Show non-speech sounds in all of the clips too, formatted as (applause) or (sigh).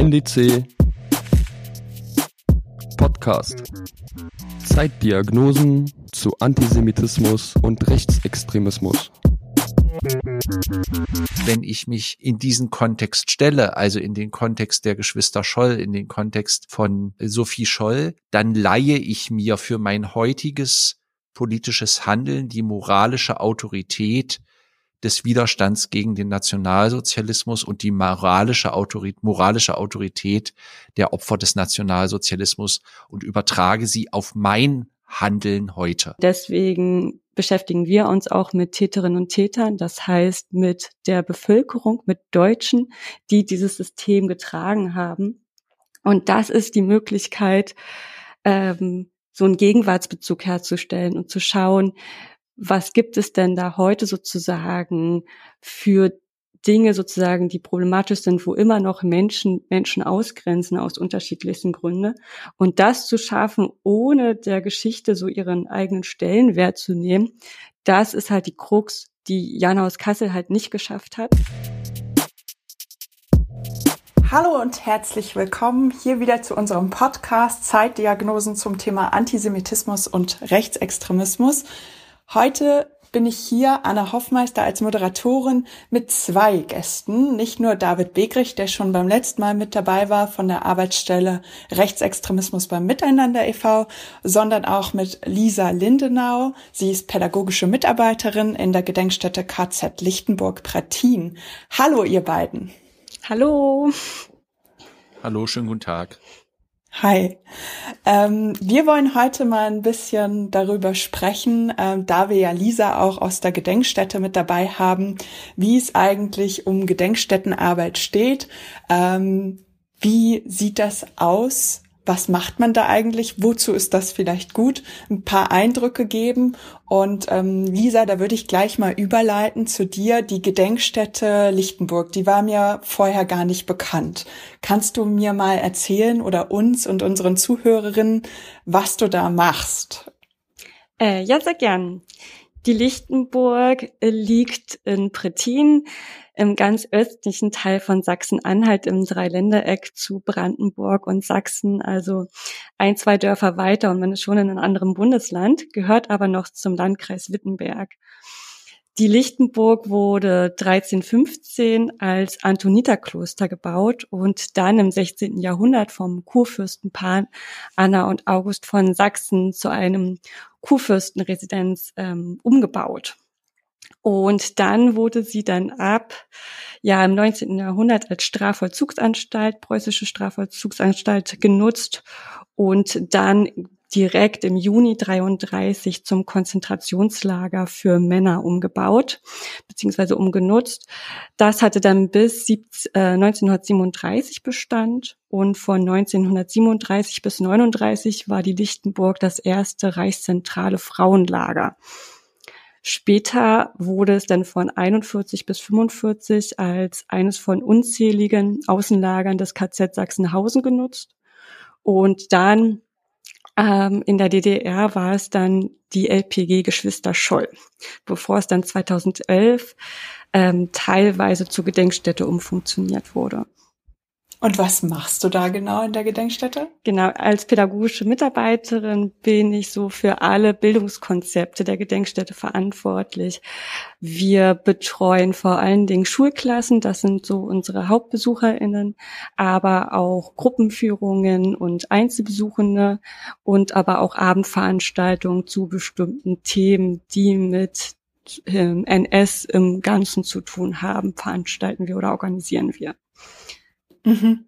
NDC Podcast. Zeitdiagnosen zu Antisemitismus und Rechtsextremismus. Wenn ich mich in diesen Kontext stelle, also in den Kontext der Geschwister Scholl, in den Kontext von Sophie Scholl, dann leihe ich mir für mein heutiges politisches Handeln die moralische Autorität des Widerstands gegen den Nationalsozialismus und die moralische Autorität, moralische Autorität der Opfer des Nationalsozialismus und übertrage sie auf mein Handeln heute. Deswegen beschäftigen wir uns auch mit Täterinnen und Tätern, das heißt mit der Bevölkerung, mit Deutschen, die dieses System getragen haben. Und das ist die Möglichkeit, ähm, so einen Gegenwartsbezug herzustellen und zu schauen, was gibt es denn da heute sozusagen für Dinge sozusagen, die problematisch sind, wo immer noch Menschen Menschen ausgrenzen aus unterschiedlichsten Gründen. Und das zu schaffen, ohne der Geschichte so ihren eigenen Stellenwert zu nehmen, das ist halt die Krux, die Jana aus Kassel halt nicht geschafft hat. Hallo und herzlich willkommen hier wieder zu unserem Podcast Zeitdiagnosen zum Thema Antisemitismus und Rechtsextremismus. Heute bin ich hier, Anna Hoffmeister, als Moderatorin mit zwei Gästen. Nicht nur David Begrich, der schon beim letzten Mal mit dabei war von der Arbeitsstelle Rechtsextremismus beim Miteinander e.V., sondern auch mit Lisa Lindenau. Sie ist pädagogische Mitarbeiterin in der Gedenkstätte KZ Lichtenburg-Pratin. Hallo, ihr beiden. Hallo. Hallo, schönen guten Tag. Hi. Ähm, wir wollen heute mal ein bisschen darüber sprechen, ähm, da wir ja Lisa auch aus der Gedenkstätte mit dabei haben, wie es eigentlich um Gedenkstättenarbeit steht. Ähm, wie sieht das aus? Was macht man da eigentlich, wozu ist das vielleicht gut, ein paar Eindrücke geben. Und ähm, Lisa, da würde ich gleich mal überleiten zu dir. Die Gedenkstätte Lichtenburg, die war mir vorher gar nicht bekannt. Kannst du mir mal erzählen oder uns und unseren Zuhörerinnen, was du da machst? Äh, ja, sehr gern. Die Lichtenburg liegt in Prettin im ganz östlichen Teil von Sachsen-Anhalt im Dreiländereck zu Brandenburg und Sachsen, also ein, zwei Dörfer weiter und man ist schon in einem anderen Bundesland, gehört aber noch zum Landkreis Wittenberg. Die Lichtenburg wurde 1315 als Antoniterkloster gebaut und dann im 16. Jahrhundert vom Kurfürsten Pan Anna und August von Sachsen zu einem Kurfürstenresidenz ähm, umgebaut. Und dann wurde sie dann ab, ja, im 19. Jahrhundert als Strafvollzugsanstalt, preußische Strafvollzugsanstalt genutzt und dann direkt im Juni 33 zum Konzentrationslager für Männer umgebaut beziehungsweise umgenutzt. Das hatte dann bis 1937 äh, Bestand und von 1937 bis 39 war die Lichtenburg das erste reichszentrale Frauenlager. Später wurde es dann von 41 bis 45 als eines von unzähligen Außenlagern des KZ Sachsenhausen genutzt. Und dann ähm, in der DDR war es dann die LPG Geschwister Scholl, bevor es dann 2011 ähm, teilweise zur Gedenkstätte umfunktioniert wurde. Und was machst du da genau in der Gedenkstätte? Genau, als pädagogische Mitarbeiterin bin ich so für alle Bildungskonzepte der Gedenkstätte verantwortlich. Wir betreuen vor allen Dingen Schulklassen, das sind so unsere Hauptbesucherinnen, aber auch Gruppenführungen und Einzelbesuchende und aber auch Abendveranstaltungen zu bestimmten Themen, die mit ähm, NS im Ganzen zu tun haben, veranstalten wir oder organisieren wir. Mhm.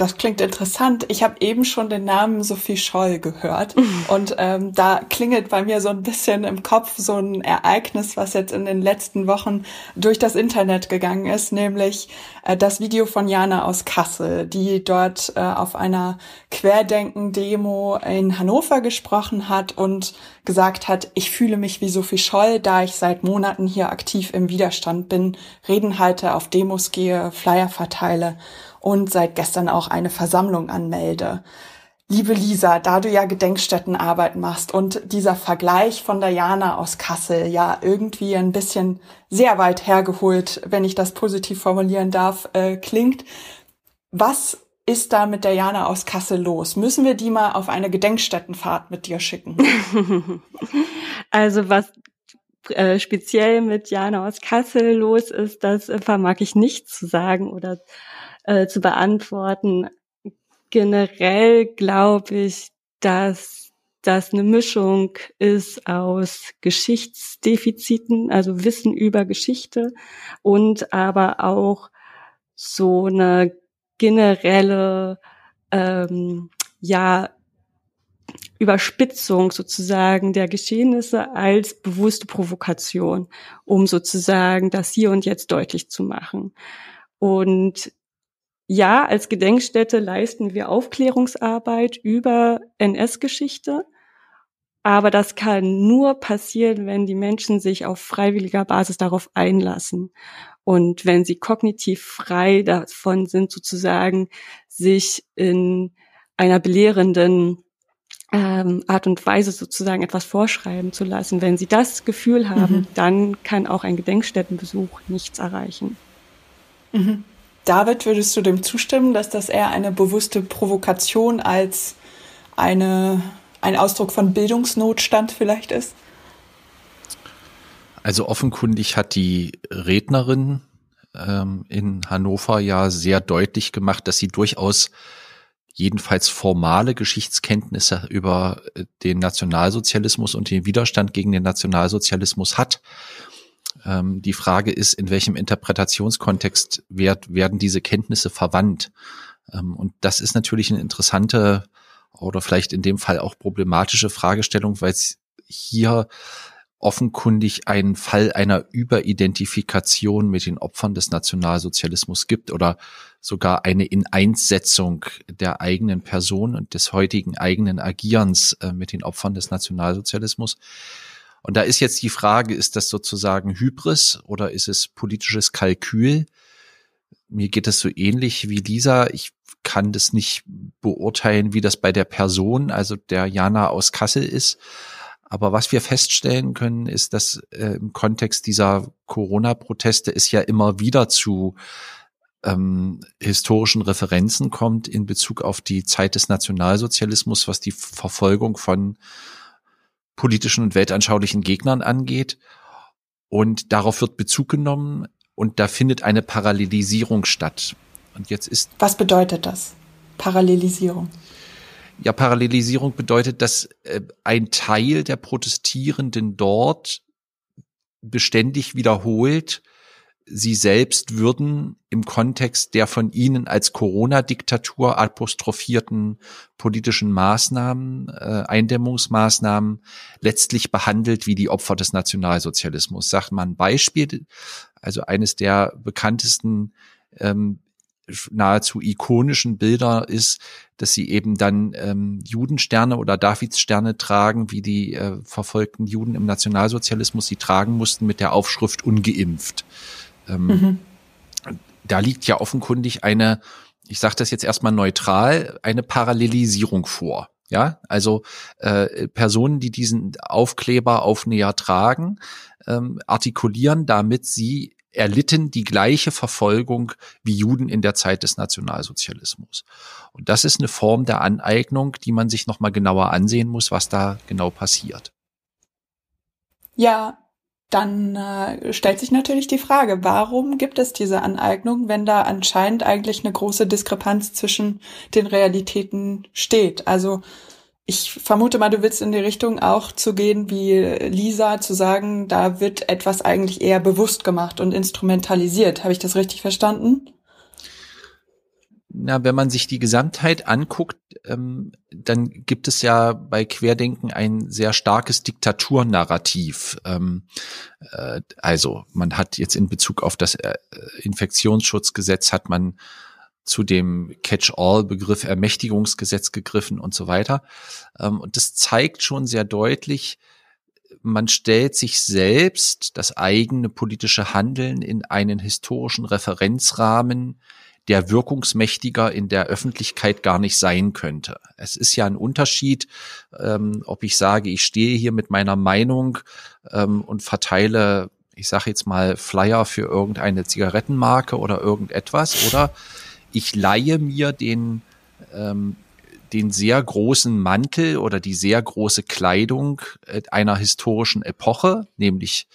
Das klingt interessant. Ich habe eben schon den Namen Sophie Scholl gehört mhm. und ähm, da klingelt bei mir so ein bisschen im Kopf so ein Ereignis, was jetzt in den letzten Wochen durch das Internet gegangen ist, nämlich äh, das Video von Jana aus Kassel, die dort äh, auf einer Querdenken-Demo in Hannover gesprochen hat und gesagt hat, ich fühle mich wie Sophie Scholl, da ich seit Monaten hier aktiv im Widerstand bin, Reden halte, auf Demos gehe, Flyer verteile und seit gestern auch eine Versammlung anmelde. Liebe Lisa, da du ja Gedenkstättenarbeit machst und dieser Vergleich von Diana aus Kassel ja irgendwie ein bisschen sehr weit hergeholt, wenn ich das positiv formulieren darf, äh, klingt, was ist da mit der Jana aus Kassel los? Müssen wir die mal auf eine Gedenkstättenfahrt mit dir schicken? (laughs) also was äh, speziell mit Jana aus Kassel los ist, das vermag ich nicht zu sagen oder äh, zu beantworten. Generell glaube ich, dass das eine Mischung ist aus Geschichtsdefiziten, also Wissen über Geschichte und aber auch so eine generelle ähm, ja Überspitzung sozusagen der Geschehnisse als bewusste Provokation, um sozusagen das hier und jetzt deutlich zu machen. Und ja, als Gedenkstätte leisten wir Aufklärungsarbeit über NS-Geschichte. Aber das kann nur passieren, wenn die Menschen sich auf freiwilliger Basis darauf einlassen. Und wenn sie kognitiv frei davon sind, sozusagen sich in einer belehrenden ähm, Art und Weise sozusagen etwas vorschreiben zu lassen. Wenn sie das Gefühl haben, mhm. dann kann auch ein Gedenkstättenbesuch nichts erreichen. Mhm. David, würdest du dem zustimmen, dass das eher eine bewusste Provokation als eine, ein Ausdruck von Bildungsnotstand vielleicht ist? Also offenkundig hat die Rednerin ähm, in Hannover ja sehr deutlich gemacht, dass sie durchaus jedenfalls formale Geschichtskenntnisse über den Nationalsozialismus und den Widerstand gegen den Nationalsozialismus hat. Ähm, die Frage ist, in welchem Interpretationskontext werd, werden diese Kenntnisse verwandt? Ähm, und das ist natürlich eine interessante oder vielleicht in dem Fall auch problematische Fragestellung, weil es hier offenkundig einen Fall einer Überidentifikation mit den Opfern des Nationalsozialismus gibt oder sogar eine Ineinssetzung der eigenen Person und des heutigen eigenen Agierens äh, mit den Opfern des Nationalsozialismus. Und da ist jetzt die Frage, ist das sozusagen Hybris oder ist es politisches Kalkül? Mir geht es so ähnlich wie Lisa. Ich kann das nicht beurteilen, wie das bei der Person, also der Jana aus Kassel ist. Aber was wir feststellen können, ist, dass äh, im Kontext dieser Corona-Proteste es ja immer wieder zu ähm, historischen Referenzen kommt in Bezug auf die Zeit des Nationalsozialismus, was die Verfolgung von politischen und weltanschaulichen Gegnern angeht. Und darauf wird Bezug genommen und da findet eine Parallelisierung statt. Und jetzt ist. Was bedeutet das? Parallelisierung. Ja, Parallelisierung bedeutet, dass äh, ein Teil der Protestierenden dort beständig wiederholt, sie selbst würden im Kontext der von ihnen als Corona-Diktatur apostrophierten politischen Maßnahmen, äh, Eindämmungsmaßnahmen letztlich behandelt wie die Opfer des Nationalsozialismus. Sagt man Beispiel, also eines der bekanntesten ähm, nahezu ikonischen Bilder ist, dass sie eben dann ähm, Judensterne oder Davidssterne tragen, wie die äh, verfolgten Juden im Nationalsozialismus sie tragen mussten mit der Aufschrift ungeimpft. Ähm, mhm. Da liegt ja offenkundig eine, ich sage das jetzt erstmal neutral, eine Parallelisierung vor. Ja, also äh, Personen, die diesen Aufkleber auf Näher tragen, ähm, artikulieren damit sie erlitten die gleiche Verfolgung wie Juden in der Zeit des Nationalsozialismus. Und das ist eine Form der Aneignung, die man sich nochmal genauer ansehen muss, was da genau passiert. Ja, dann äh, stellt sich natürlich die Frage, warum gibt es diese Aneignung, wenn da anscheinend eigentlich eine große Diskrepanz zwischen den Realitäten steht? Also ich vermute mal, du willst in die Richtung auch zu gehen wie Lisa, zu sagen, da wird etwas eigentlich eher bewusst gemacht und instrumentalisiert. Habe ich das richtig verstanden? Na, wenn man sich die Gesamtheit anguckt, ähm, dann gibt es ja bei Querdenken ein sehr starkes Diktaturnarrativ. Ähm, äh, also man hat jetzt in Bezug auf das äh, Infektionsschutzgesetz hat man zu dem Catch-all-Begriff Ermächtigungsgesetz gegriffen und so weiter. Ähm, und das zeigt schon sehr deutlich, man stellt sich selbst das eigene politische Handeln in einen historischen Referenzrahmen, der wirkungsmächtiger in der Öffentlichkeit gar nicht sein könnte. Es ist ja ein Unterschied, ähm, ob ich sage, ich stehe hier mit meiner Meinung ähm, und verteile, ich sage jetzt mal, Flyer für irgendeine Zigarettenmarke oder irgendetwas, oder ich leihe mir den, ähm, den sehr großen Mantel oder die sehr große Kleidung äh, einer historischen Epoche, nämlich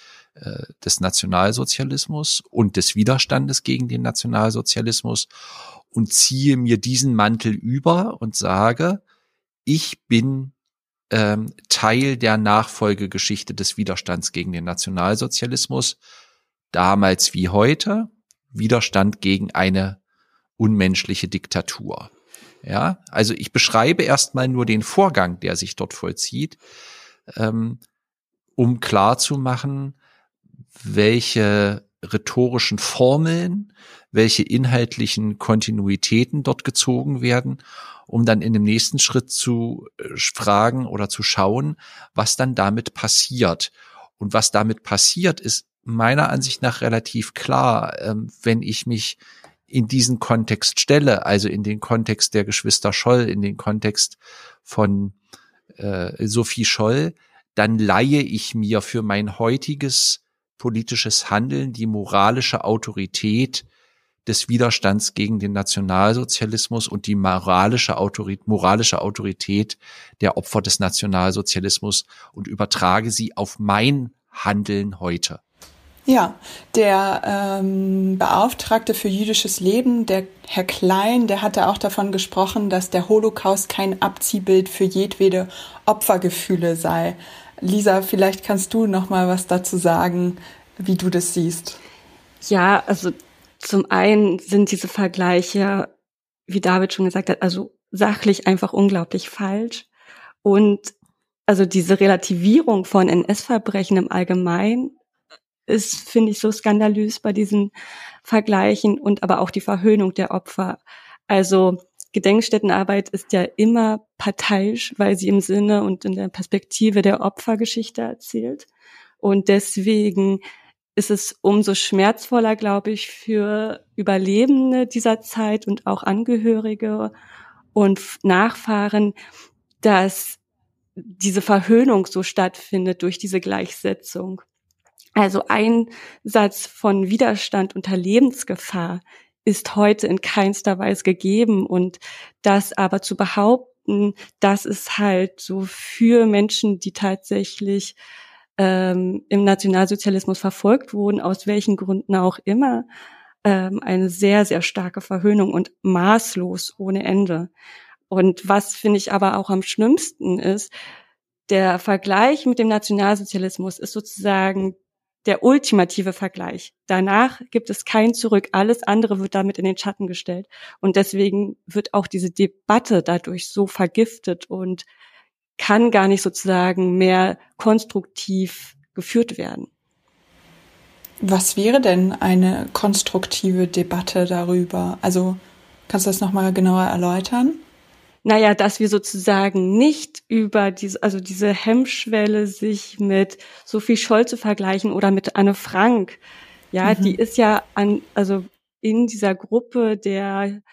des Nationalsozialismus und des Widerstandes gegen den Nationalsozialismus und ziehe mir diesen Mantel über und sage, ich bin ähm, Teil der Nachfolgegeschichte des Widerstands gegen den Nationalsozialismus, damals wie heute, Widerstand gegen eine unmenschliche Diktatur. Ja, also ich beschreibe erstmal nur den Vorgang, der sich dort vollzieht, ähm, um klar zu welche rhetorischen Formeln, welche inhaltlichen Kontinuitäten dort gezogen werden, um dann in dem nächsten Schritt zu äh, fragen oder zu schauen, was dann damit passiert. Und was damit passiert, ist meiner Ansicht nach relativ klar, ähm, wenn ich mich in diesen Kontext stelle, also in den Kontext der Geschwister Scholl, in den Kontext von äh, Sophie Scholl, dann leihe ich mir für mein heutiges politisches Handeln die moralische Autorität des Widerstands gegen den Nationalsozialismus und die moralische Autorität, moralische Autorität der Opfer des Nationalsozialismus und übertrage sie auf mein Handeln heute. Ja, der ähm, Beauftragte für jüdisches Leben, der Herr Klein, der hatte auch davon gesprochen, dass der Holocaust kein Abziehbild für jedwede Opfergefühle sei. Lisa, vielleicht kannst du noch mal was dazu sagen, wie du das siehst. Ja, also zum einen sind diese Vergleiche, wie David schon gesagt hat, also sachlich einfach unglaublich falsch und also diese Relativierung von NS-Verbrechen im Allgemeinen ist, finde ich, so skandalös bei diesen Vergleichen und aber auch die Verhöhnung der Opfer. Also Gedenkstättenarbeit ist ja immer parteiisch, weil sie im Sinne und in der Perspektive der Opfergeschichte erzählt. Und deswegen ist es umso schmerzvoller, glaube ich, für Überlebende dieser Zeit und auch Angehörige und Nachfahren, dass diese Verhöhnung so stattfindet durch diese Gleichsetzung. Also ein Satz von Widerstand unter Lebensgefahr ist heute in keinster Weise gegeben und das aber zu behaupten, das ist halt so für Menschen, die tatsächlich ähm, im Nationalsozialismus verfolgt wurden, aus welchen Gründen auch immer, ähm, eine sehr, sehr starke Verhöhnung und maßlos ohne Ende. Und was finde ich aber auch am schlimmsten ist, der Vergleich mit dem Nationalsozialismus ist sozusagen der ultimative Vergleich. Danach gibt es kein Zurück. Alles andere wird damit in den Schatten gestellt. Und deswegen wird auch diese Debatte dadurch so vergiftet und kann gar nicht sozusagen mehr konstruktiv geführt werden. Was wäre denn eine konstruktive Debatte darüber? Also kannst du das nochmal genauer erläutern? Naja, dass wir sozusagen nicht über diese, also diese Hemmschwelle sich mit Sophie Scholl zu vergleichen oder mit Anne Frank. Ja, mhm. die ist ja an, also in dieser Gruppe der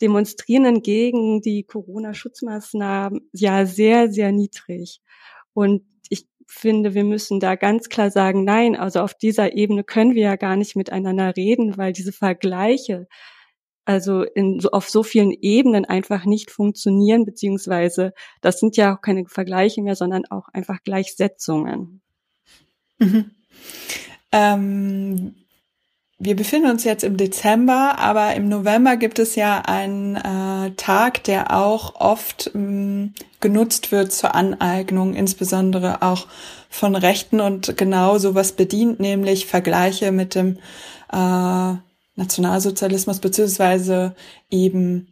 Demonstrierenden gegen die Corona-Schutzmaßnahmen ja sehr, sehr niedrig. Und ich finde, wir müssen da ganz klar sagen, nein, also auf dieser Ebene können wir ja gar nicht miteinander reden, weil diese Vergleiche also in, so, auf so vielen Ebenen einfach nicht funktionieren, beziehungsweise das sind ja auch keine Vergleiche mehr, sondern auch einfach Gleichsetzungen. Mhm. Ähm, wir befinden uns jetzt im Dezember, aber im November gibt es ja einen äh, Tag, der auch oft mh, mm, genutzt wird zur Aneignung, insbesondere auch von Rechten und genau sowas bedient, nämlich Vergleiche mit dem äh, Nationalsozialismus beziehungsweise eben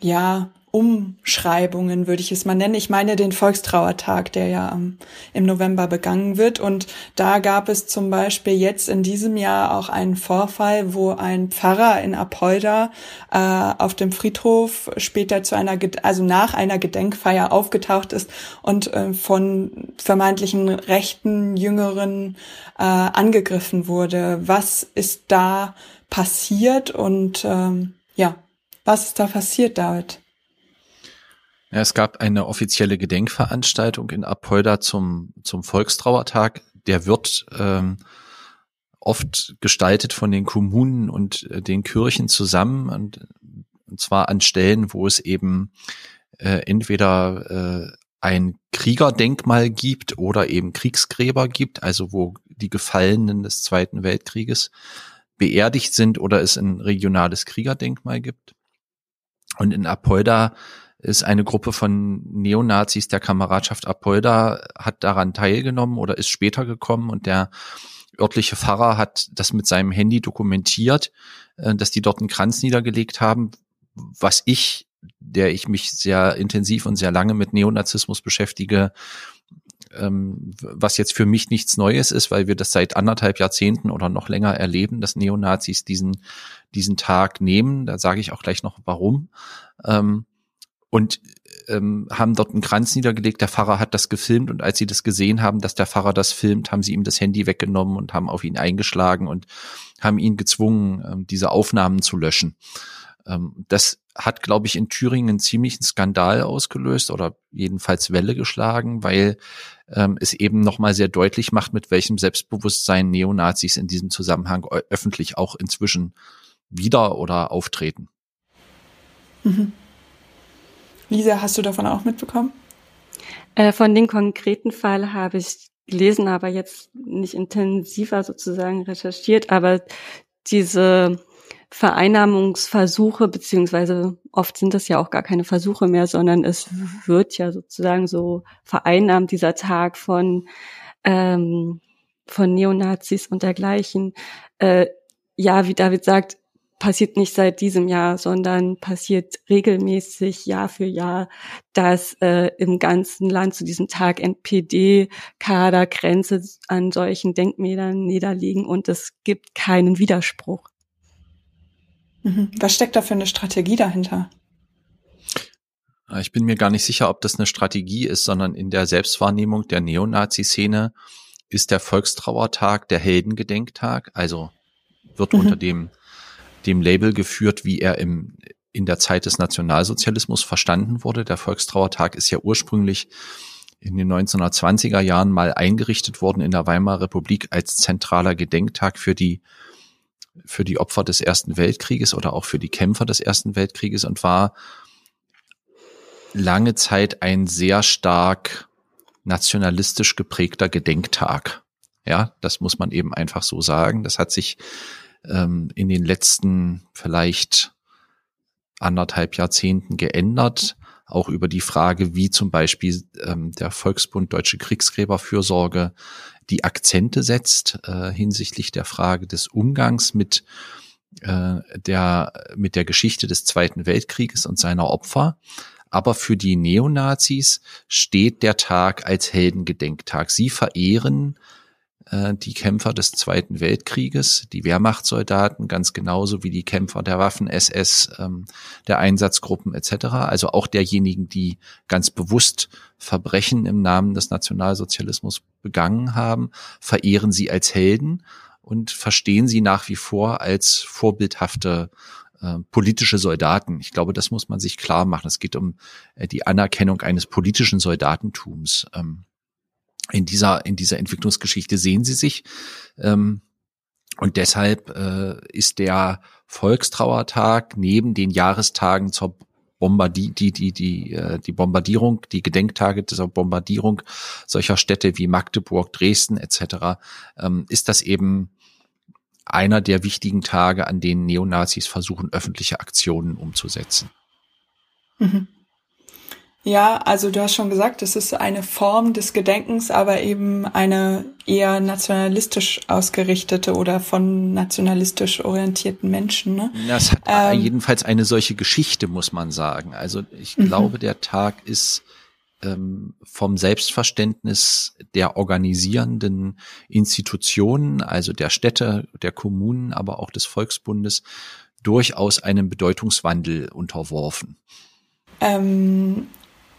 ja Umschreibungen, würde ich es mal nennen. Ich meine den Volkstrauertag, der ja ähm, im November begangen wird. Und da gab es zum Beispiel jetzt in diesem Jahr auch einen Vorfall, wo ein Pfarrer in Apolda äh, auf dem Friedhof später zu einer, also nach einer Gedenkfeier aufgetaucht ist und äh, von vermeintlichen rechten Jüngeren äh, angegriffen wurde. Was ist da passiert und ähm, ja, was ist da passiert, David? Ja, es gab eine offizielle Gedenkveranstaltung in Apolda zum, zum Volkstrauertag. Der wird ähm, oft gestaltet von den Kommunen und äh, den Kirchen zusammen und und zwar an Stellen, wo es eben äh, entweder äh, ein Kriegerdenkmal gibt oder eben Kriegsgräber gibt, also wo die Gefallenen des Zweiten Weltkrieges beerdigt sind oder es ein regionales Kriegerdenkmal gibt. Und in Apolda ist eine Gruppe von Neonazis der Kameradschaft Apolda hat daran teilgenommen oder ist später gekommen und der örtliche Pfarrer hat das mit seinem Handy dokumentiert, äh, dass die dort einen Kranz niedergelegt haben, was ich, der ich mich sehr intensiv und sehr lange mit Neonazismus beschäftige, ähm, was jetzt für mich nichts Neues ist, weil wir das seit anderthalb Jahrzehnten oder noch länger erleben, dass Neonazis diesen, diesen Tag nehmen. Da sage ich auch gleich noch warum. Ähm, und ähm, haben dort einen Kranz niedergelegt. Der Pfarrer hat das gefilmt und als sie das gesehen haben, dass der Pfarrer das filmt, haben sie ihm das Handy weggenommen und haben auf ihn eingeschlagen und haben ihn gezwungen, ähm, diese Aufnahmen zu löschen. Ähm, das hat, glaube ich, in Thüringen einen ziemlichen Skandal ausgelöst oder jedenfalls Welle geschlagen, weil ähm, es eben nochmal sehr deutlich macht, mit welchem Selbstbewusstsein Neonazis in diesem Zusammenhang öffentlich auch inzwischen wieder oder auftreten. Mhm. Lisa, hast du davon auch mitbekommen? Äh, von dem konkreten Fall habe ich gelesen, aber jetzt nicht intensiver sozusagen recherchiert, aber diese Vereinnahmungsversuche, beziehungsweise oft sind das ja auch gar keine Versuche mehr, sondern es wird ja sozusagen so vereinnahmt, dieser Tag von, ähm, von Neonazis und dergleichen. Äh, ja, wie David sagt, passiert nicht seit diesem Jahr, sondern passiert regelmäßig Jahr für Jahr, dass äh, im ganzen Land zu diesem Tag NPD-Kader Grenze an solchen Denkmälern niederliegen und es gibt keinen Widerspruch. Mhm. Was steckt da für eine Strategie dahinter? Ich bin mir gar nicht sicher, ob das eine Strategie ist, sondern in der Selbstwahrnehmung der Neonazi-Szene ist der Volkstrauertag der Heldengedenktag, also wird mhm. unter dem dem Label geführt, wie er im, in der Zeit des Nationalsozialismus verstanden wurde. Der Volkstrauertag ist ja ursprünglich in den 1920er Jahren mal eingerichtet worden in der Weimarer Republik als zentraler Gedenktag für die für die Opfer des Ersten Weltkrieges oder auch für die Kämpfer des Ersten Weltkrieges und war lange Zeit ein sehr stark nationalistisch geprägter Gedenktag. Ja, das muss man eben einfach so sagen. Das hat sich ähm, in den letzten vielleicht anderthalb Jahrzehnten geändert. Auch über die Frage, wie zum Beispiel ähm, der Volksbund Deutsche Kriegsgräberfürsorge die Akzente setzt äh, hinsichtlich der Frage des Umgangs mit äh, der mit der Geschichte des Zweiten Weltkrieges und seiner Opfer. Aber für die Neonazis steht der Tag als Heldengedenktag. Sie verehren äh, die Kämpfer des Zweiten Weltkrieges, die Wehrmachtssoldaten, ganz genauso wie die Kämpfer der Waffen-SS, ähm, der Einsatzgruppen etc. Also auch derjenigen, die ganz bewusst Verbrechen im Namen des Nationalsozialismus begangen haben, verehren sie als Helden und verstehen sie nach wie vor als vorbildhafte äh, politische Soldaten. Ich glaube, das muss man sich klar machen. Es geht um äh, die Anerkennung eines politischen Soldatentums. Ähm, in dieser, in dieser Entwicklungsgeschichte sehen sie sich. Ähm, und deshalb äh, ist der Volkstrauertag neben den Jahrestagen zur Bombardie, die, die, die, äh, die Bombardierung, die Gedenktage dieser Bombardierung solcher Städte wie Magdeburg, Dresden etc., ähm, ist das eben einer der wichtigen Tage, an denen Neonazis versuchen, öffentliche Aktionen umzusetzen. Mhm. Ja, also du hast schon gesagt, es ist eine Form des Gedenkens, aber eben eine eher nationalistisch ausgerichtete oder von nationalistisch orientierten Menschen. Ne? Das hat ähm, jedenfalls eine solche Geschichte, muss man sagen. Also ich mhm. glaube, der Tag ist ähm, vom Selbstverständnis der organisierenden Institutionen, also der Städte, der Kommunen, aber auch des Volksbundes, durchaus einem Bedeutungswandel unterworfen. Ähm,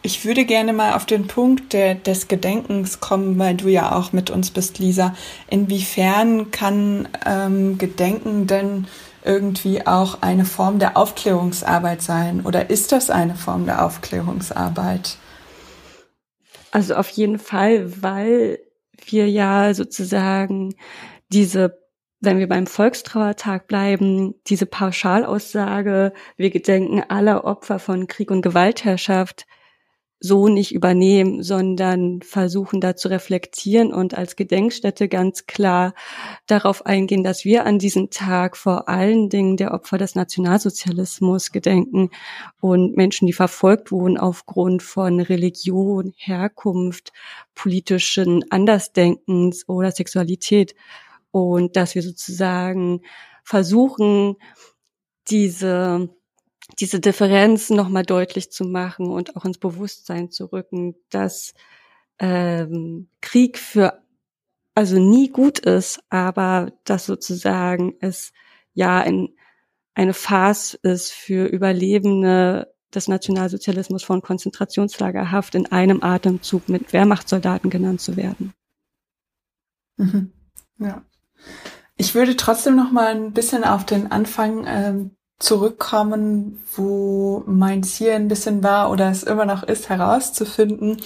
ich würde gerne mal auf den Punkt der, des Gedenkens kommen, weil du ja auch mit uns bist, Lisa. Inwiefern kann ähm, Gedenken denn irgendwie auch eine Form der Aufklärungsarbeit sein? Oder ist das eine Form der Aufklärungsarbeit? Also auf jeden Fall, weil wir ja sozusagen diese wenn wir beim Volkstrauertag bleiben, diese Pauschalaussage, wir gedenken aller Opfer von Krieg und Gewaltherrschaft, so nicht übernehmen, sondern versuchen da zu reflektieren und als Gedenkstätte ganz klar darauf eingehen, dass wir an diesem Tag vor allen Dingen der Opfer des Nationalsozialismus gedenken und Menschen, die verfolgt wurden aufgrund von Religion, Herkunft, politischen Andersdenkens oder Sexualität. Und dass wir sozusagen versuchen, diese diese Differenz nochmal deutlich zu machen und auch ins Bewusstsein zu rücken, dass ähm, Krieg für also nie gut ist, aber dass sozusagen es ja ein, eine Farce ist für Überlebende des Nationalsozialismus von Konzentrationslagerhaft in einem Atemzug mit Wehrmachtssoldaten genannt zu werden. Mhm. Ja. Ich würde trotzdem noch mal ein bisschen auf den Anfang ähm, zurückkommen, wo mein Ziel ein bisschen war oder es immer noch ist, herauszufinden,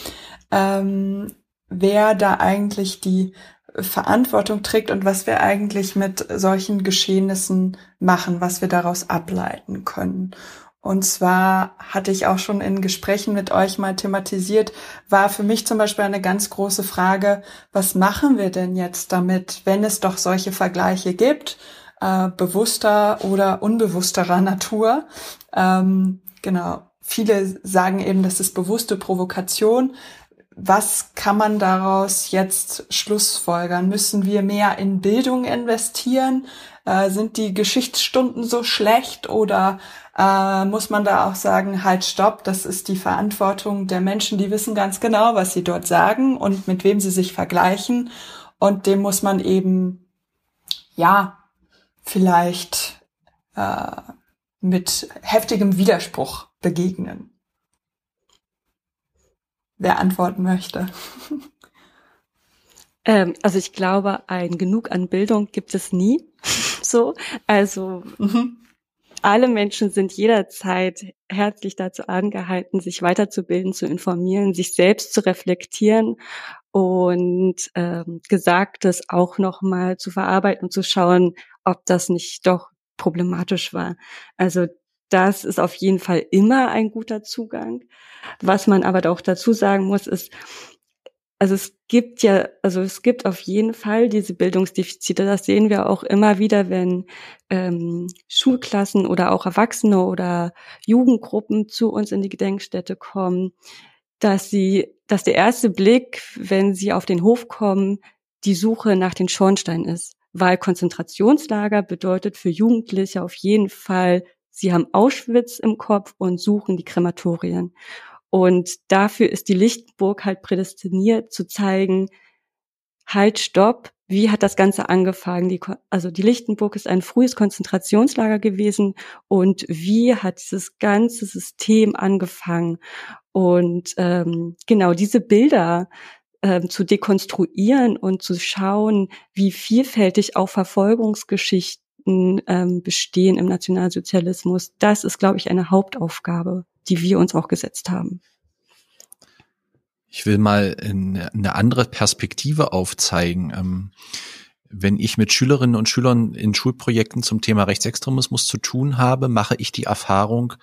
ähm, wer da eigentlich die Verantwortung trägt und was wir eigentlich mit solchen Geschehnissen machen, was wir daraus ableiten können. Und zwar hatte ich auch schon in Gesprächen mit euch mal thematisiert, war für mich zum Beispiel eine ganz große Frage, was machen wir denn jetzt damit, wenn es doch solche Vergleiche gibt? Äh, bewusster oder unbewussterer Natur. Ähm, genau. Viele sagen eben, das ist bewusste Provokation. Was kann man daraus jetzt schlussfolgern? Müssen wir mehr in Bildung investieren? Äh, sind die Geschichtsstunden so schlecht oder äh, muss man da auch sagen, halt stopp, das ist die Verantwortung der Menschen, die wissen ganz genau, was sie dort sagen und mit wem sie sich vergleichen. Und dem muss man eben, ja, vielleicht äh, mit heftigem Widerspruch begegnen. Wer antworten möchte. (laughs) Ähm, also ich glaube, ein Genug an Bildung gibt es nie. (laughs) so, also mhm. alle Menschen sind jederzeit herzlich dazu angehalten, sich weiterzubilden, zu informieren, sich selbst zu reflektieren und ähm, Gesagtes auch nochmal zu verarbeiten und zu schauen, ob das nicht doch problematisch war. Also das ist auf jeden Fall immer ein guter Zugang. Was man aber auch dazu sagen muss, ist, also es gibt ja, also es gibt auf jeden Fall diese Bildungsdefizite. Das sehen wir auch immer wieder, wenn ähm, Schulklassen oder auch Erwachsene oder Jugendgruppen zu uns in die Gedenkstätte kommen, dass sie, dass der erste Blick, wenn sie auf den Hof kommen, die Suche nach den Schornstein ist weil Konzentrationslager bedeutet für Jugendliche auf jeden Fall, sie haben Auschwitz im Kopf und suchen die Krematorien. Und dafür ist die Lichtenburg halt prädestiniert zu zeigen, halt, stopp, wie hat das Ganze angefangen? Die, also die Lichtenburg ist ein frühes Konzentrationslager gewesen und wie hat dieses ganze System angefangen? Und ähm, genau diese Bilder ähm, zu dekonstruieren und zu schauen, wie vielfältig auch Verfolgungsgeschichten ähm, bestehen im Nationalsozialismus. Das ist, glaube ich, eine Hauptaufgabe, die wir uns auch gesetzt haben. Ich will mal eine andere Perspektive aufzeigen. Ähm, wenn ich mit Schülerinnen und Schülern in Schulprojekten zum Thema Rechtsextremismus zu tun habe, mache ich die Erfahrung,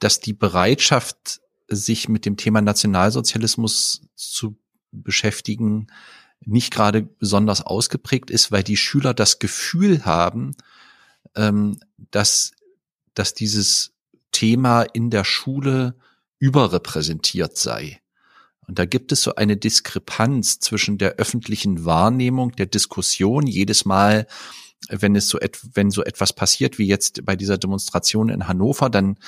dass die Bereitschaft, sich mit dem Thema Nationalsozialismus zu beschäftigen, nicht gerade besonders ausgeprägt ist, weil die Schüler das Gefühl haben, ähm, dass, dass dieses Thema in der Schule überrepräsentiert sei. Und da gibt es so eine Diskrepanz zwischen der öffentlichen Wahrnehmung, der Diskussion jedes Mal, wenn es so, et wenn so etwas passiert wie jetzt bei dieser Demonstration in Hannover, dann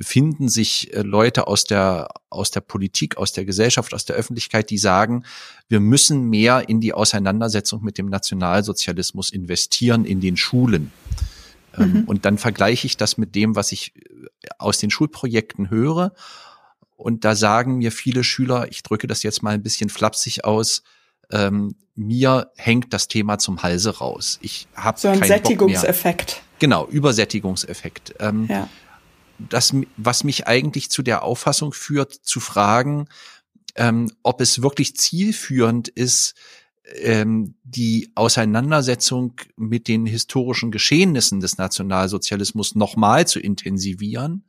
finden sich äh, Leute aus der, aus der Politik, aus der Gesellschaft, aus der Öffentlichkeit, die sagen, wir müssen mehr in die Auseinandersetzung mit dem Nationalsozialismus investieren in den Schulen. Ähm, mhm. Und dann vergleiche ich das mit dem, was ich äh, aus den Schulprojekten höre. Und da sagen mir viele Schüler, ich drücke das jetzt mal ein bisschen flapsig aus, ähm, mir hängt das Thema zum Halse raus. Ich habe so ein Sättigungseffekt. Genau, Übersättigungseffekt. Ähm, ja das, was mich eigentlich zu der Auffassung führt, zu fragen, ähm, ob es wirklich zielführend ist, ähm, die Auseinandersetzung mit den historischen Geschehnissen des Nationalsozialismus nochmal zu intensivieren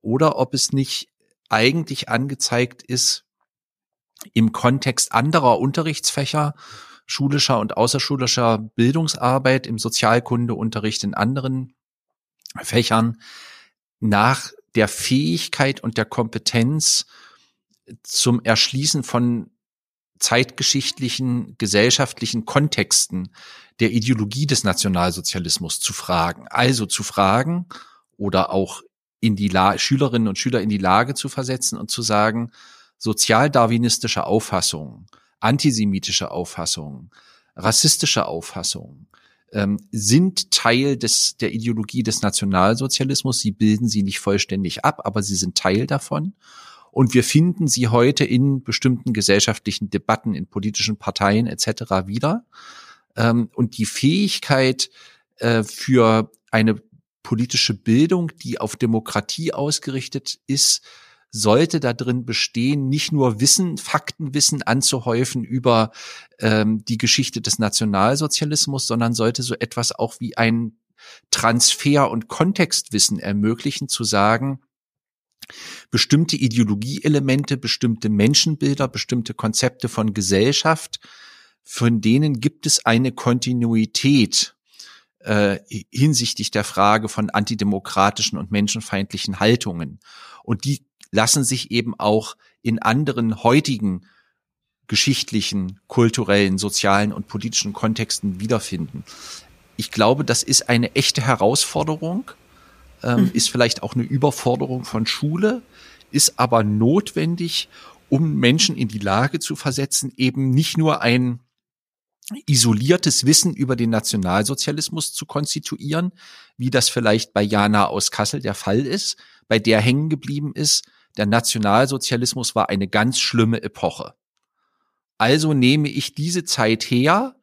oder ob es nicht eigentlich angezeigt ist, im Kontext anderer Unterrichtsfächer, schulischer und außerschulischer Bildungsarbeit, im Sozialkundeunterricht in anderen Fächern nach der Fähigkeit und der Kompetenz zum Erschließen von zeitgeschichtlichen, gesellschaftlichen Kontexten der Ideologie des Nationalsozialismus zu fragen. Also zu fragen oder auch in die La Schülerinnen und Schüler in die Lage zu versetzen und zu sagen, sozialdarwinistische Auffassungen, antisemitische Auffassungen, rassistische Auffassungen ähm, sind Teil des, der Ideologie des Nationalsozialismus. Sie bilden sie nicht vollständig ab, aber sie sind Teil davon. Und wir finden sie heute in bestimmten gesellschaftlichen Debatten, in politischen Parteien etc. wieder. Ähm, und die Fähigkeit äh, für eine politische Bildung, die auf Demokratie ausgerichtet ist, sollte da drin bestehen, nicht nur Wissen, Faktenwissen anzuhäufen über ähm, die Geschichte des Nationalsozialismus, sondern sollte so etwas auch wie ein Transfer- und Kontextwissen ermöglichen, zu sagen, bestimmte Ideologieelemente, bestimmte Menschenbilder, bestimmte Konzepte von Gesellschaft, von denen gibt es eine Kontinuität äh, hinsichtlich der Frage von antidemokratischen und menschenfeindlichen Haltungen. Und die lassen sich eben auch in anderen heutigen geschichtlichen, kulturellen, sozialen und politischen Kontexten wiederfinden. Ich glaube, das ist eine echte Herausforderung ähm, mhm. ist vielleicht auch eine Überforderung von Schule, ist aber notwendig, um Menschen in die Lage zu versetzen, eben nicht nur ein isoliertes Wissen über den Nationalsozialismus zu konstituieren, wie das vielleicht bei Jana aus Kassel der Fall ist, bei der hängen geblieben ist, der Nationalsozialismus war eine ganz schlimme Epoche. Also nehme ich diese Zeit her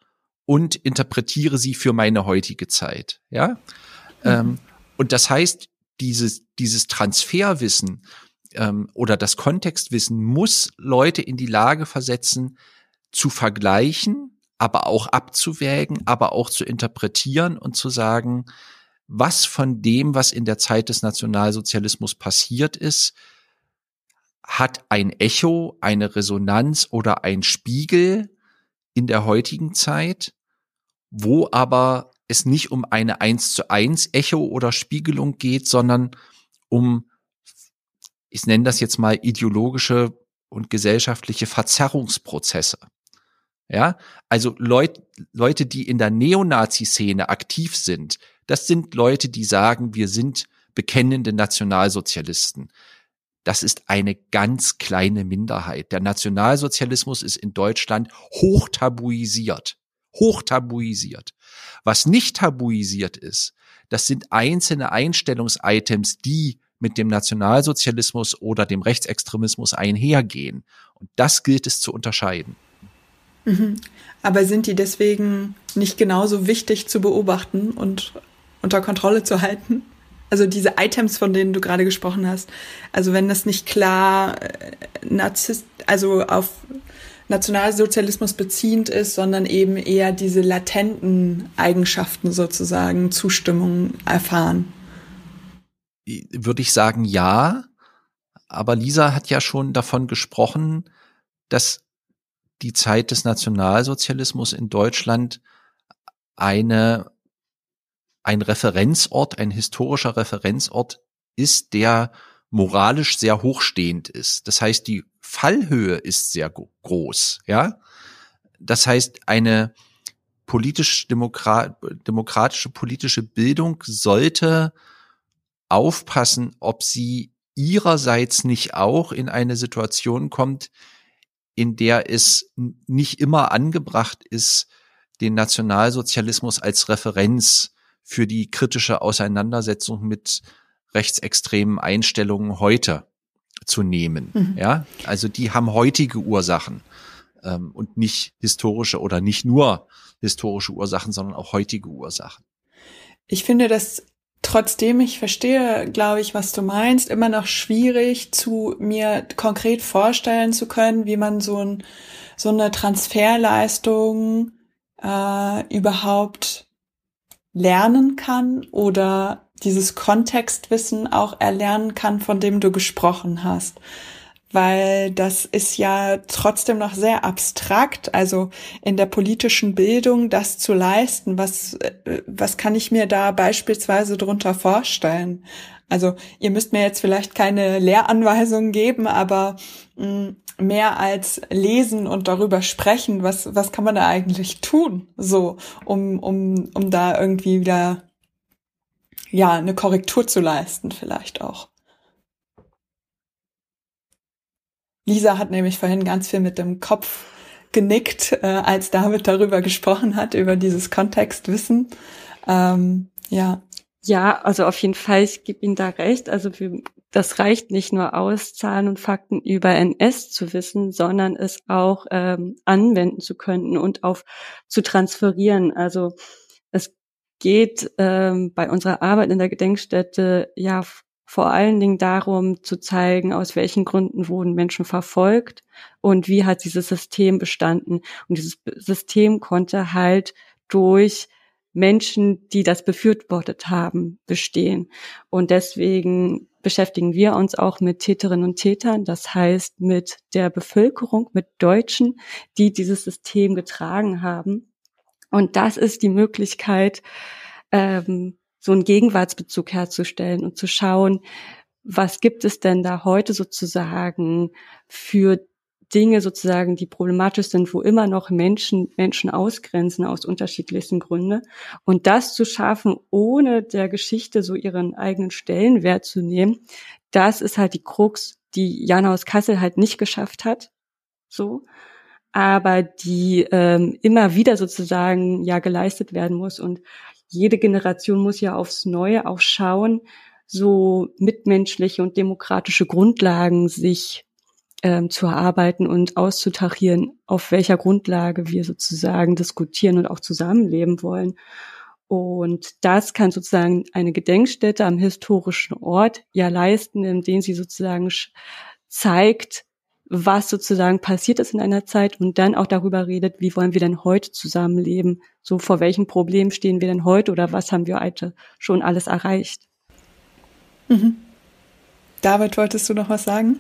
und interpretiere sie für meine heutige Zeit. Ja, mhm. ähm, und das heißt, dieses, dieses Transferwissen ähm, oder das Kontextwissen muss Leute in die Lage versetzen, zu vergleichen, aber auch abzuwägen, aber auch zu interpretieren und zu sagen, was von dem, was in der Zeit des Nationalsozialismus passiert ist, hat ein Echo, eine Resonanz oder ein Spiegel in der heutigen Zeit, wo aber es nicht um eine eins zu eins Echo oder Spiegelung geht, sondern um, ich nenne das jetzt mal ideologische und gesellschaftliche Verzerrungsprozesse. Ja, also Leut, Leute, die in der Neonazi-Szene aktiv sind, das sind Leute, die sagen, wir sind bekennende Nationalsozialisten. Das ist eine ganz kleine Minderheit. Der Nationalsozialismus ist in Deutschland hoch tabuisiert. Hoch tabuisiert. Was nicht tabuisiert ist, das sind einzelne Einstellungsitems, die mit dem Nationalsozialismus oder dem Rechtsextremismus einhergehen. Und das gilt es zu unterscheiden. Mhm. Aber sind die deswegen nicht genauso wichtig zu beobachten und unter Kontrolle zu halten? Also diese Items, von denen du gerade gesprochen hast. Also wenn das nicht klar äh, Narzisst, also auf Nationalsozialismus beziehend ist, sondern eben eher diese latenten Eigenschaften sozusagen Zustimmung erfahren. Würde ich sagen, ja. Aber Lisa hat ja schon davon gesprochen, dass die Zeit des Nationalsozialismus in Deutschland eine, ein Referenzort, ein historischer Referenzort ist, der moralisch sehr hochstehend ist. Das heißt, die Fallhöhe ist sehr groß, ja. Das heißt, eine politisch -demokrat demokratische politische Bildung sollte aufpassen, ob sie ihrerseits nicht auch in eine Situation kommt, in der es nicht immer angebracht ist, den Nationalsozialismus als Referenz für die kritische Auseinandersetzung mit rechtsextremen Einstellungen heute zu nehmen. Mhm. Ja, also die haben heutige Ursachen ähm, und nicht historische oder nicht nur historische Ursachen, sondern auch heutige Ursachen. Ich finde das trotzdem ich verstehe, glaube ich, was du meinst, immer noch schwierig zu mir konkret vorstellen zu können, wie man so, ein, so eine Transferleistung äh, überhaupt lernen kann oder dieses Kontextwissen auch erlernen kann, von dem du gesprochen hast weil das ist ja trotzdem noch sehr abstrakt, also in der politischen Bildung das zu leisten, was, äh, was kann ich mir da beispielsweise drunter vorstellen? Also ihr müsst mir jetzt vielleicht keine Lehranweisungen geben, aber mh, mm, mehr als lesen und darüber sprechen, was, was kann man da eigentlich tun, so, um, um, um da irgendwie wieder, ja, eine Korrektur zu leisten vielleicht auch. Lisa hat nämlich vorhin ganz viel mit dem Kopf genickt, äh, als David darüber gesprochen hat, über dieses Kontextwissen. Ähm, ja. Ja, also auf jeden Fall, ich gebe Ihnen da recht. Also wir, das reicht nicht nur aus, Zahlen und Fakten über NS zu wissen, sondern es auch ähm, anwenden zu können und auf zu transferieren. Also es geht ähm, bei unserer Arbeit in der Gedenkstätte ja vor allen Dingen darum zu zeigen, aus welchen Gründen wurden Menschen verfolgt und wie hat dieses System bestanden. Und dieses System konnte halt durch Menschen, die das befürwortet haben, bestehen. Und deswegen beschäftigen wir uns auch mit Täterinnen und Tätern, das heißt mit der Bevölkerung, mit Deutschen, die dieses System getragen haben. Und das ist die Möglichkeit, ähm, so einen Gegenwartsbezug herzustellen und zu schauen, was gibt es denn da heute sozusagen für Dinge sozusagen, die problematisch sind, wo immer noch Menschen Menschen ausgrenzen aus unterschiedlichsten Gründen. Und das zu schaffen, ohne der Geschichte so ihren eigenen Stellenwert zu nehmen, das ist halt die Krux, die Jana aus Kassel halt nicht geschafft hat. So. Aber die ähm, immer wieder sozusagen ja geleistet werden muss. Und jede Generation muss ja aufs Neue auch schauen, so mitmenschliche und demokratische Grundlagen sich ähm, zu erarbeiten und auszutarieren, auf welcher Grundlage wir sozusagen diskutieren und auch zusammenleben wollen. Und das kann sozusagen eine Gedenkstätte am historischen Ort ja leisten, indem sie sozusagen zeigt, was sozusagen passiert ist in einer Zeit und dann auch darüber redet, wie wollen wir denn heute zusammenleben? So vor welchen Problemen stehen wir denn heute oder was haben wir heute schon alles erreicht? Mhm. David, wolltest du noch was sagen?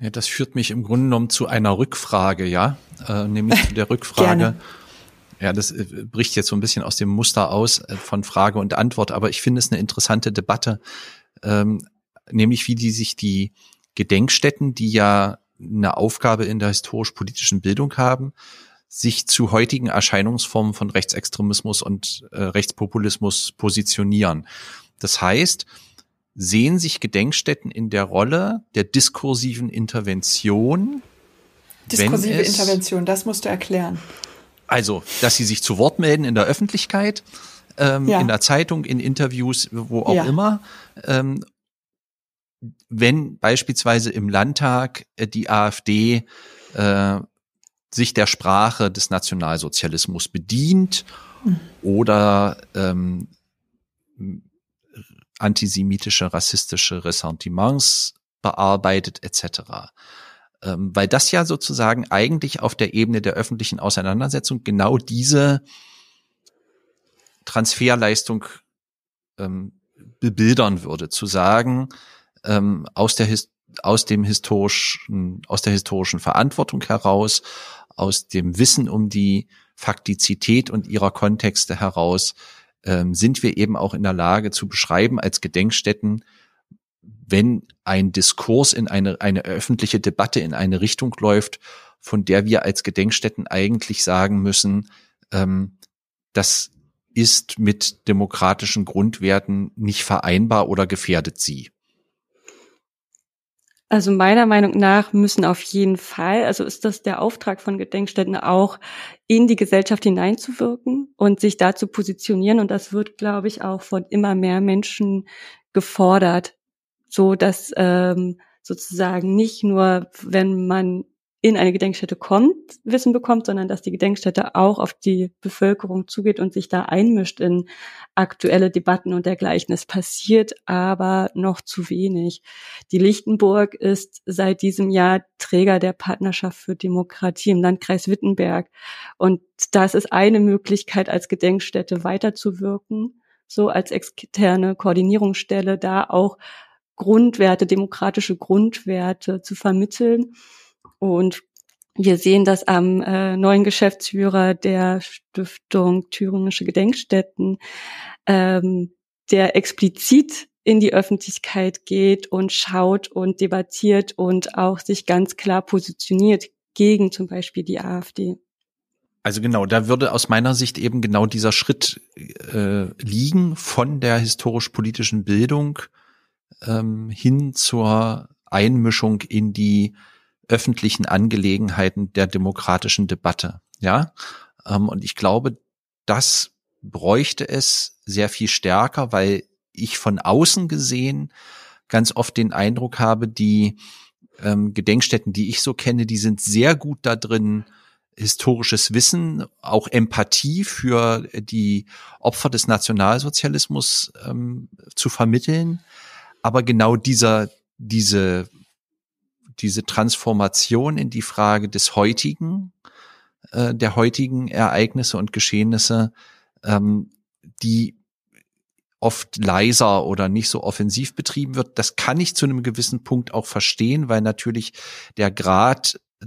Ja, das führt mich im Grunde genommen zu einer Rückfrage, ja, äh, nämlich zu der (laughs) Rückfrage. Ja, das äh, bricht jetzt so ein bisschen aus dem Muster aus äh, von Frage und Antwort, aber ich finde es eine interessante Debatte, ähm, nämlich wie die sich die Gedenkstätten, die ja eine Aufgabe in der historisch-politischen Bildung haben, sich zu heutigen Erscheinungsformen von Rechtsextremismus und äh, Rechtspopulismus positionieren. Das heißt, sehen sich Gedenkstätten in der Rolle der diskursiven Intervention. Diskursive es, Intervention, das musst du erklären. Also, dass sie sich zu Wort melden in der Öffentlichkeit, ähm, ja. in der Zeitung, in Interviews, wo auch ja. immer, ähm, wenn beispielsweise im Landtag äh, die AfD äh, sich der Sprache des Nationalsozialismus bedient mhm. oder ähm, antisemitische, rassistische Ressentiments bearbeitet etc. Ähm, weil das ja sozusagen eigentlich auf der Ebene der öffentlichen Auseinandersetzung genau diese Transferleistung ähm, bebildern würde, zu sagen, ähm, aus der aus dem historischen, aus der historischen Verantwortung heraus, aus dem Wissen um die Faktizität und ihrer Kontexte heraus, ähm, sind wir eben auch in der Lage zu beschreiben als Gedenkstätten, wenn ein Diskurs in eine, eine öffentliche Debatte in eine Richtung läuft, von der wir als Gedenkstätten eigentlich sagen müssen, ähm, das ist mit demokratischen Grundwerten nicht vereinbar oder gefährdet sie. Also meiner Meinung nach müssen auf jeden Fall, also ist das der Auftrag von Gedenkstätten auch, in die Gesellschaft hineinzuwirken und sich da zu positionieren. Und das wird, glaube ich, auch von immer mehr Menschen gefordert, so dass ähm, sozusagen nicht nur, wenn man in eine Gedenkstätte kommt, Wissen bekommt, sondern dass die Gedenkstätte auch auf die Bevölkerung zugeht und sich da einmischt in aktuelle Debatten und dergleichen. Es passiert aber noch zu wenig. Die Lichtenburg ist seit diesem Jahr Träger der Partnerschaft für Demokratie im Landkreis Wittenberg. Und das ist eine Möglichkeit, als Gedenkstätte weiterzuwirken, so als externe Koordinierungsstelle da auch Grundwerte, demokratische Grundwerte zu vermitteln und wir sehen das am äh, neuen Geschäftsführer der Stiftung Thüringische Gedenkstätten, ähm, der explizit in die Öffentlichkeit geht und schaut und debattiert und auch sich ganz klar positioniert gegen zum Beispiel die AfD. Also genau, da würde aus meiner Sicht eben genau dieser Schritt äh, liegen von der historisch-politischen Bildung ähm, hin zur Einmischung in die öffentlichen Angelegenheiten der demokratischen Debatte. Ja, ähm, und ich glaube, das bräuchte es sehr viel stärker, weil ich von außen gesehen ganz oft den Eindruck habe, die ähm, Gedenkstätten, die ich so kenne, die sind sehr gut da drin, historisches Wissen, auch Empathie für die Opfer des Nationalsozialismus ähm, zu vermitteln. Aber genau dieser, diese diese Transformation in die Frage des heutigen, äh, der heutigen Ereignisse und Geschehnisse, ähm, die oft leiser oder nicht so offensiv betrieben wird. Das kann ich zu einem gewissen Punkt auch verstehen, weil natürlich der Grad äh,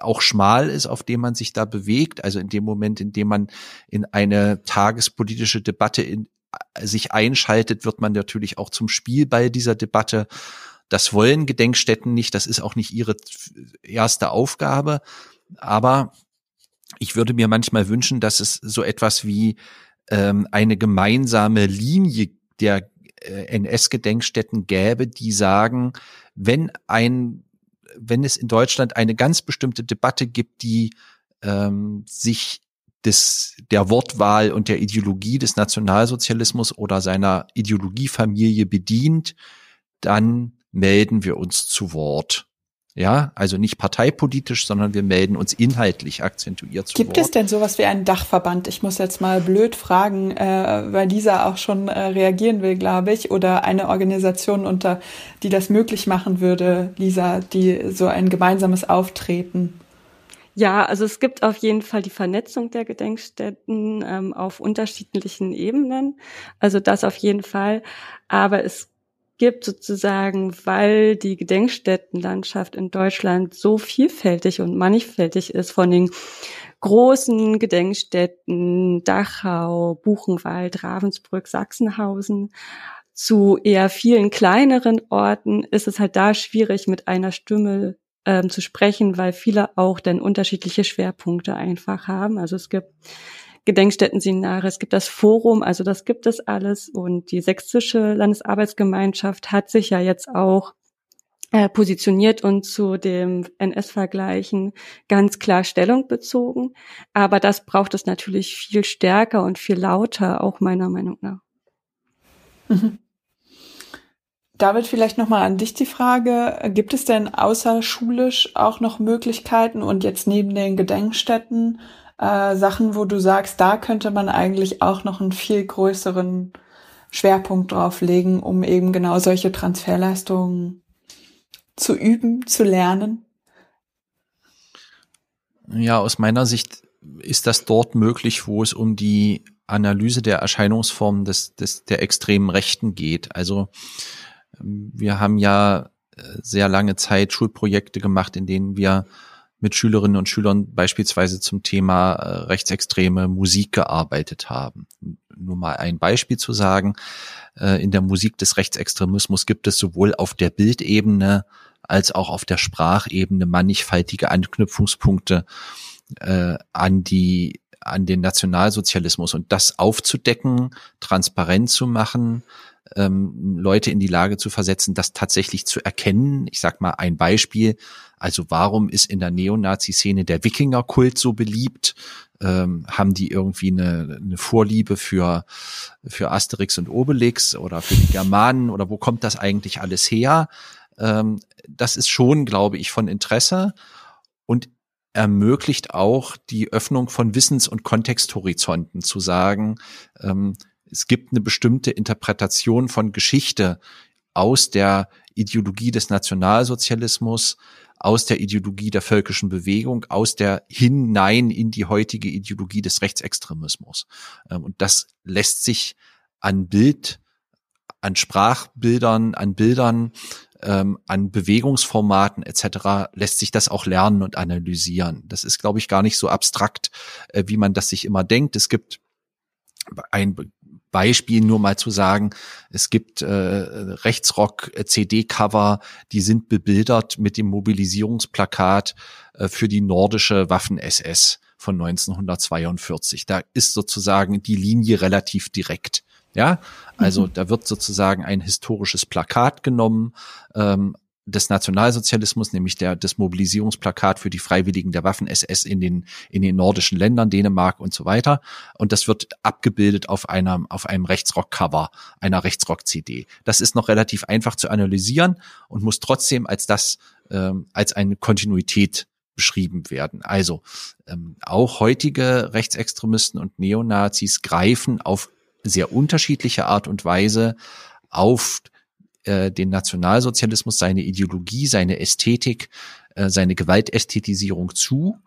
auch schmal ist, auf dem man sich da bewegt. Also in dem Moment, in dem man in eine tagespolitische Debatte in, äh, sich einschaltet, wird man natürlich auch zum Spielball dieser Debatte das wollen Gedenkstätten nicht, das ist auch nicht ihre erste Aufgabe. Aber ich würde mir manchmal wünschen, dass es so etwas wie ähm, eine gemeinsame Linie der äh, NS-Gedenkstätten gäbe, die sagen, wenn ein, wenn es in Deutschland eine ganz bestimmte Debatte gibt, die ähm, sich des, der Wortwahl und der Ideologie des Nationalsozialismus oder seiner Ideologiefamilie bedient, dann melden wir uns zu Wort. Ja, also nicht parteipolitisch, sondern wir melden uns inhaltlich akzentuiert zu Gibt Wort. Gibt es denn sowas wie einen Dachverband? Ich muss jetzt mal blöd fragen, äh, weil Lisa auch schon äh, reagieren will, glaube ich, oder eine Organisation unter, die das möglich machen würde, Lisa, die so ein gemeinsames Auftreten ja, also es gibt auf jeden Fall die Vernetzung der Gedenkstätten ähm, auf unterschiedlichen Ebenen. Also das auf jeden Fall. Aber es gibt sozusagen, weil die Gedenkstättenlandschaft in Deutschland so vielfältig und mannigfältig ist von den großen Gedenkstätten Dachau, Buchenwald, Ravensbrück, Sachsenhausen zu eher vielen kleineren Orten ist es halt da schwierig mit einer Stimme ähm, zu sprechen, weil viele auch dann unterschiedliche Schwerpunkte einfach haben. Also es gibt Gedenkstättenseminare, es gibt das Forum, also das gibt es alles. Und die sächsische Landesarbeitsgemeinschaft hat sich ja jetzt auch äh, positioniert und zu dem NS-Vergleichen ganz klar Stellung bezogen. Aber das braucht es natürlich viel stärker und viel lauter, auch meiner Meinung nach. Mhm. David, vielleicht nochmal an dich die Frage. Gibt es denn außerschulisch auch noch Möglichkeiten und jetzt neben den Gedenkstätten äh, Sachen, wo du sagst, da könnte man eigentlich auch noch einen viel größeren Schwerpunkt drauf legen, um eben genau solche Transferleistungen zu üben, zu lernen? Ja, aus meiner Sicht ist das dort möglich, wo es um die Analyse der Erscheinungsformen des, des, der extremen Rechten geht. Also ähm, wir haben ja äh, sehr lange Zeit Schulprojekte gemacht, in denen wir mit Schülerinnen und Schülern beispielsweise zum Thema äh, rechtsextreme Musik gearbeitet haben. Nur mal ein Beispiel zu sagen, äh, in der Musik des Rechtsextremismus gibt es sowohl auf der Bildebene als auch auf der Sprachebene mannigfaltige Anknüpfungspunkte äh, an die an den Nationalsozialismus und das aufzudecken, transparent zu machen, ähm, Leute in die Lage zu versetzen, das tatsächlich zu erkennen. Ich sag mal ein Beispiel. Also warum ist in der Neonazi-Szene der Wikingerkult so beliebt? Ähm, haben die irgendwie eine, eine Vorliebe für, für Asterix und Obelix oder für die Germanen oder wo kommt das eigentlich alles her? Ähm, das ist schon, glaube ich, von Interesse. und ermöglicht auch die Öffnung von Wissens- und Kontexthorizonten zu sagen, ähm, es gibt eine bestimmte Interpretation von Geschichte aus der Ideologie des Nationalsozialismus, aus der Ideologie der völkischen Bewegung, aus der hinein in die heutige Ideologie des Rechtsextremismus. Ähm, und das lässt sich an Bild, an Sprachbildern, an Bildern, ähm, an Bewegungsformaten etc. lässt sich das auch lernen und analysieren. Das ist, glaube ich, gar nicht so abstrakt, äh, wie man das sich immer denkt. Es gibt ein Beispiel nur mal zu sagen, es gibt äh, Rechtsrock-CD-Cover, die sind bebildert mit dem Mobilisierungsplakat äh, für die nordische Waffen-SS von 1942. Da ist sozusagen die Linie relativ direkt. Ja, also mhm. da wird sozusagen ein historisches Plakat genommen, ähm, des Nationalsozialismus, nämlich der, das Mobilisierungsplakat für die Freiwilligen der Waffen-SS in den, in den nordischen Ländern, Dänemark und so weiter. Und das wird abgebildet auf einem, auf einem Rechtsrock-Cover, einer Rechtsrock-CD. Das ist noch relativ einfach zu analysieren und muss trotzdem als das, ähm, als eine Kontinuität beschrieben werden. Also ähm, auch heutige Rechtsextremisten und Neonazis greifen auf sehr unterschiedliche Art und Weise auf äh, den Nationalsozialismus, seine Ideologie, seine Ästhetik, äh, seine Gewaltästhetisierung zu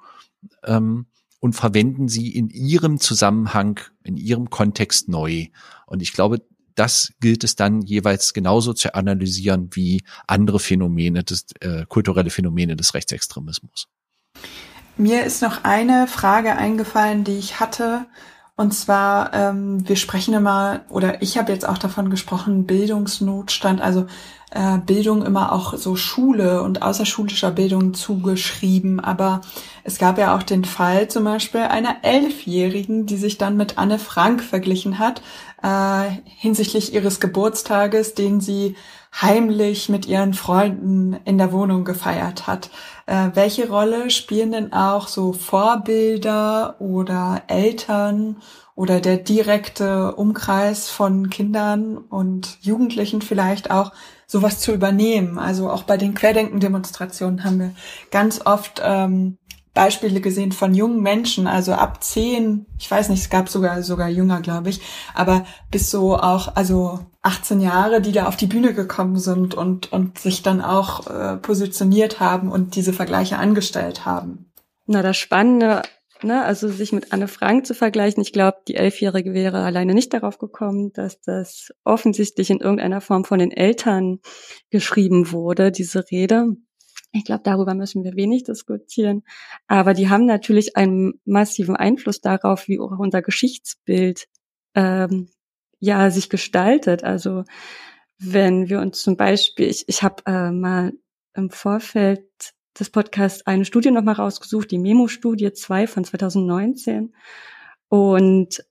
ähm, und verwenden sie in ihrem Zusammenhang, in ihrem Kontext neu. Und ich glaube, das gilt es dann jeweils genauso zu analysieren wie andere Phänomene, des, äh, kulturelle Phänomene des Rechtsextremismus. Mir ist noch eine Frage eingefallen, die ich hatte, und zwar, ähm, wir sprechen immer, oder ich habe jetzt auch davon gesprochen, Bildungsnotstand, also äh, Bildung immer auch so Schule und außerschulischer Bildung zugeschrieben. Aber es gab ja auch den Fall zum Beispiel einer Elfjährigen, die sich dann mit Anne Frank verglichen hat, äh, hinsichtlich ihres Geburtstages, den sie heimlich mit ihren Freunden in der Wohnung gefeiert hat. Äh, welche Rolle spielen denn auch so Vorbilder oder Eltern oder der direkte Umkreis von Kindern und Jugendlichen vielleicht auch sowas zu übernehmen? Also auch bei den Querdenken-Demonstrationen haben wir ganz oft ähm, Beispiele gesehen von jungen Menschen, also ab zehn, ich weiß nicht, es gab sogar sogar jünger, glaube ich, aber bis so auch, also 18 Jahre, die da auf die Bühne gekommen sind und und sich dann auch äh, positioniert haben und diese Vergleiche angestellt haben. Na, das Spannende, ne, also sich mit Anne Frank zu vergleichen, ich glaube, die Elfjährige wäre alleine nicht darauf gekommen, dass das offensichtlich in irgendeiner Form von den Eltern geschrieben wurde, diese Rede. Ich glaube, darüber müssen wir wenig diskutieren. Aber die haben natürlich einen massiven Einfluss darauf, wie auch unser Geschichtsbild ähm, ja sich gestaltet. Also wenn wir uns zum Beispiel, ich, ich habe äh, mal im Vorfeld des Podcasts eine Studie nochmal rausgesucht, die Memo-Studie 2 von 2019. Und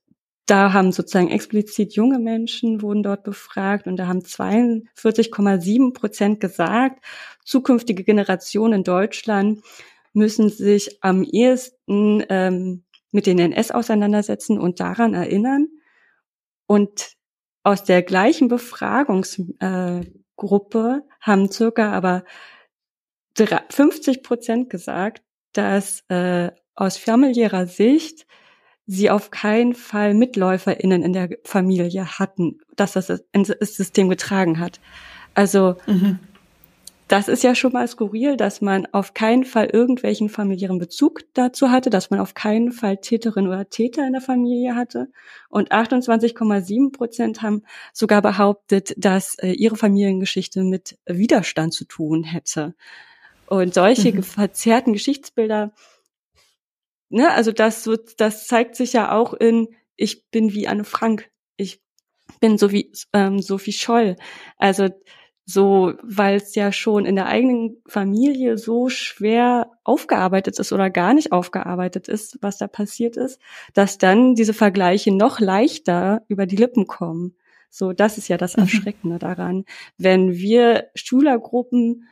da haben sozusagen explizit junge Menschen wurden dort befragt und da haben 42,7 Prozent gesagt, zukünftige Generationen in Deutschland müssen sich am ehesten ähm, mit den NS auseinandersetzen und daran erinnern. Und aus der gleichen Befragungsgruppe äh, haben circa aber 50 Prozent gesagt, dass äh, aus familiärer Sicht sie auf keinen Fall MitläuferInnen in der Familie hatten, dass das das System getragen hat. Also mhm. das ist ja schon mal skurril, dass man auf keinen Fall irgendwelchen familiären Bezug dazu hatte, dass man auf keinen Fall Täterin oder Täter in der Familie hatte. Und 28,7 Prozent haben sogar behauptet, dass äh, ihre Familiengeschichte mit Widerstand zu tun hätte. Und solche mhm. verzerrten Geschichtsbilder ne, also das so, das zeigt sich ja auch in, ich bin wie Anne Frank, ich bin so wie ähm, Sophie Scholl. Also so, weil es ja schon in der eigenen Familie so schwer aufgearbeitet ist oder gar nicht aufgearbeitet ist, was da passiert ist, dass dann diese Vergleiche noch leichter über die Lippen kommen. So, das ist ja das mhm. Erschreckende daran. Wenn wir Schülergruppen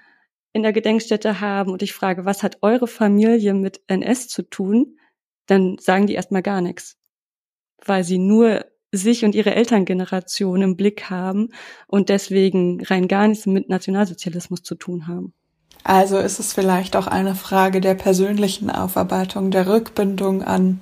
in der Gedenkstätte haben und ich frage, was hat eure Familie mit NS zu tun, dann sagen die erstmal gar nichts, weil sie nur sich und ihre Elterngeneration im Blick haben und deswegen rein gar nichts mit Nationalsozialismus zu tun haben. Also ist es vielleicht auch eine Frage der persönlichen Aufarbeitung, der Rückbindung an,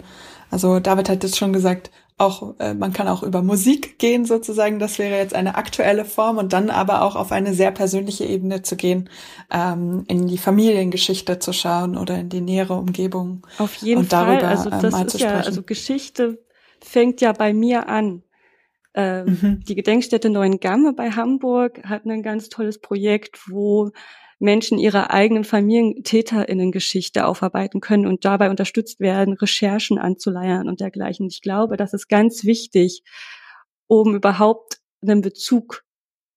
also David hat jetzt schon gesagt, auch, äh, man kann auch über Musik gehen sozusagen, das wäre jetzt eine aktuelle Form und dann aber auch auf eine sehr persönliche Ebene zu gehen, ähm, in die Familiengeschichte zu schauen oder in die nähere Umgebung. Auf jeden und Fall, darüber, also ähm, das mal ist zu ja, sprechen. also Geschichte fängt ja bei mir an. Ähm, Mhm. Die Gedenkstätte Neuengamme bei Hamburg hat ein ganz tolles Projekt, wo Menschen ihre eigenen Familientäterinnengeschichte aufarbeiten können und dabei unterstützt werden, Recherchen anzuleiern und dergleichen. Ich glaube, das ist ganz wichtig, um überhaupt einen Bezug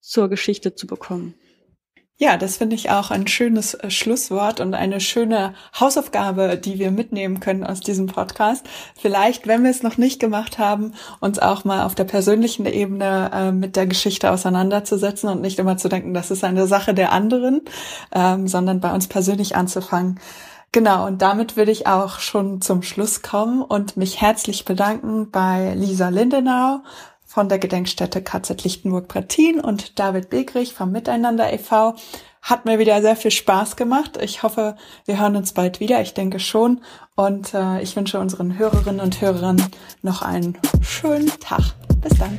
zur Geschichte zu bekommen. Ja, das finde ich auch ein schönes äh, Schlusswort und eine schöne Hausaufgabe, die wir mitnehmen können aus diesem Podcast. Vielleicht, wenn wir es noch nicht gemacht haben, uns auch mal auf der persönlichen Ebene äh, mit der Geschichte auseinanderzusetzen und nicht immer zu denken, das ist eine Sache der anderen, ähm, sondern bei uns persönlich anzufangen. Genau, und damit würde ich auch schon zum Schluss kommen und mich herzlich bedanken bei Lisa Lindenau von der Gedenkstätte KZ Lichtenburg-Prettin und David Begrich vom Miteinander e.V. Hat mir wieder sehr viel Spaß gemacht. Ich hoffe, wir hören uns bald wieder. Ich denke schon. Und äh, ich wünsche unseren Hörerinnen und Hörern noch einen schönen Tag. Bis dann.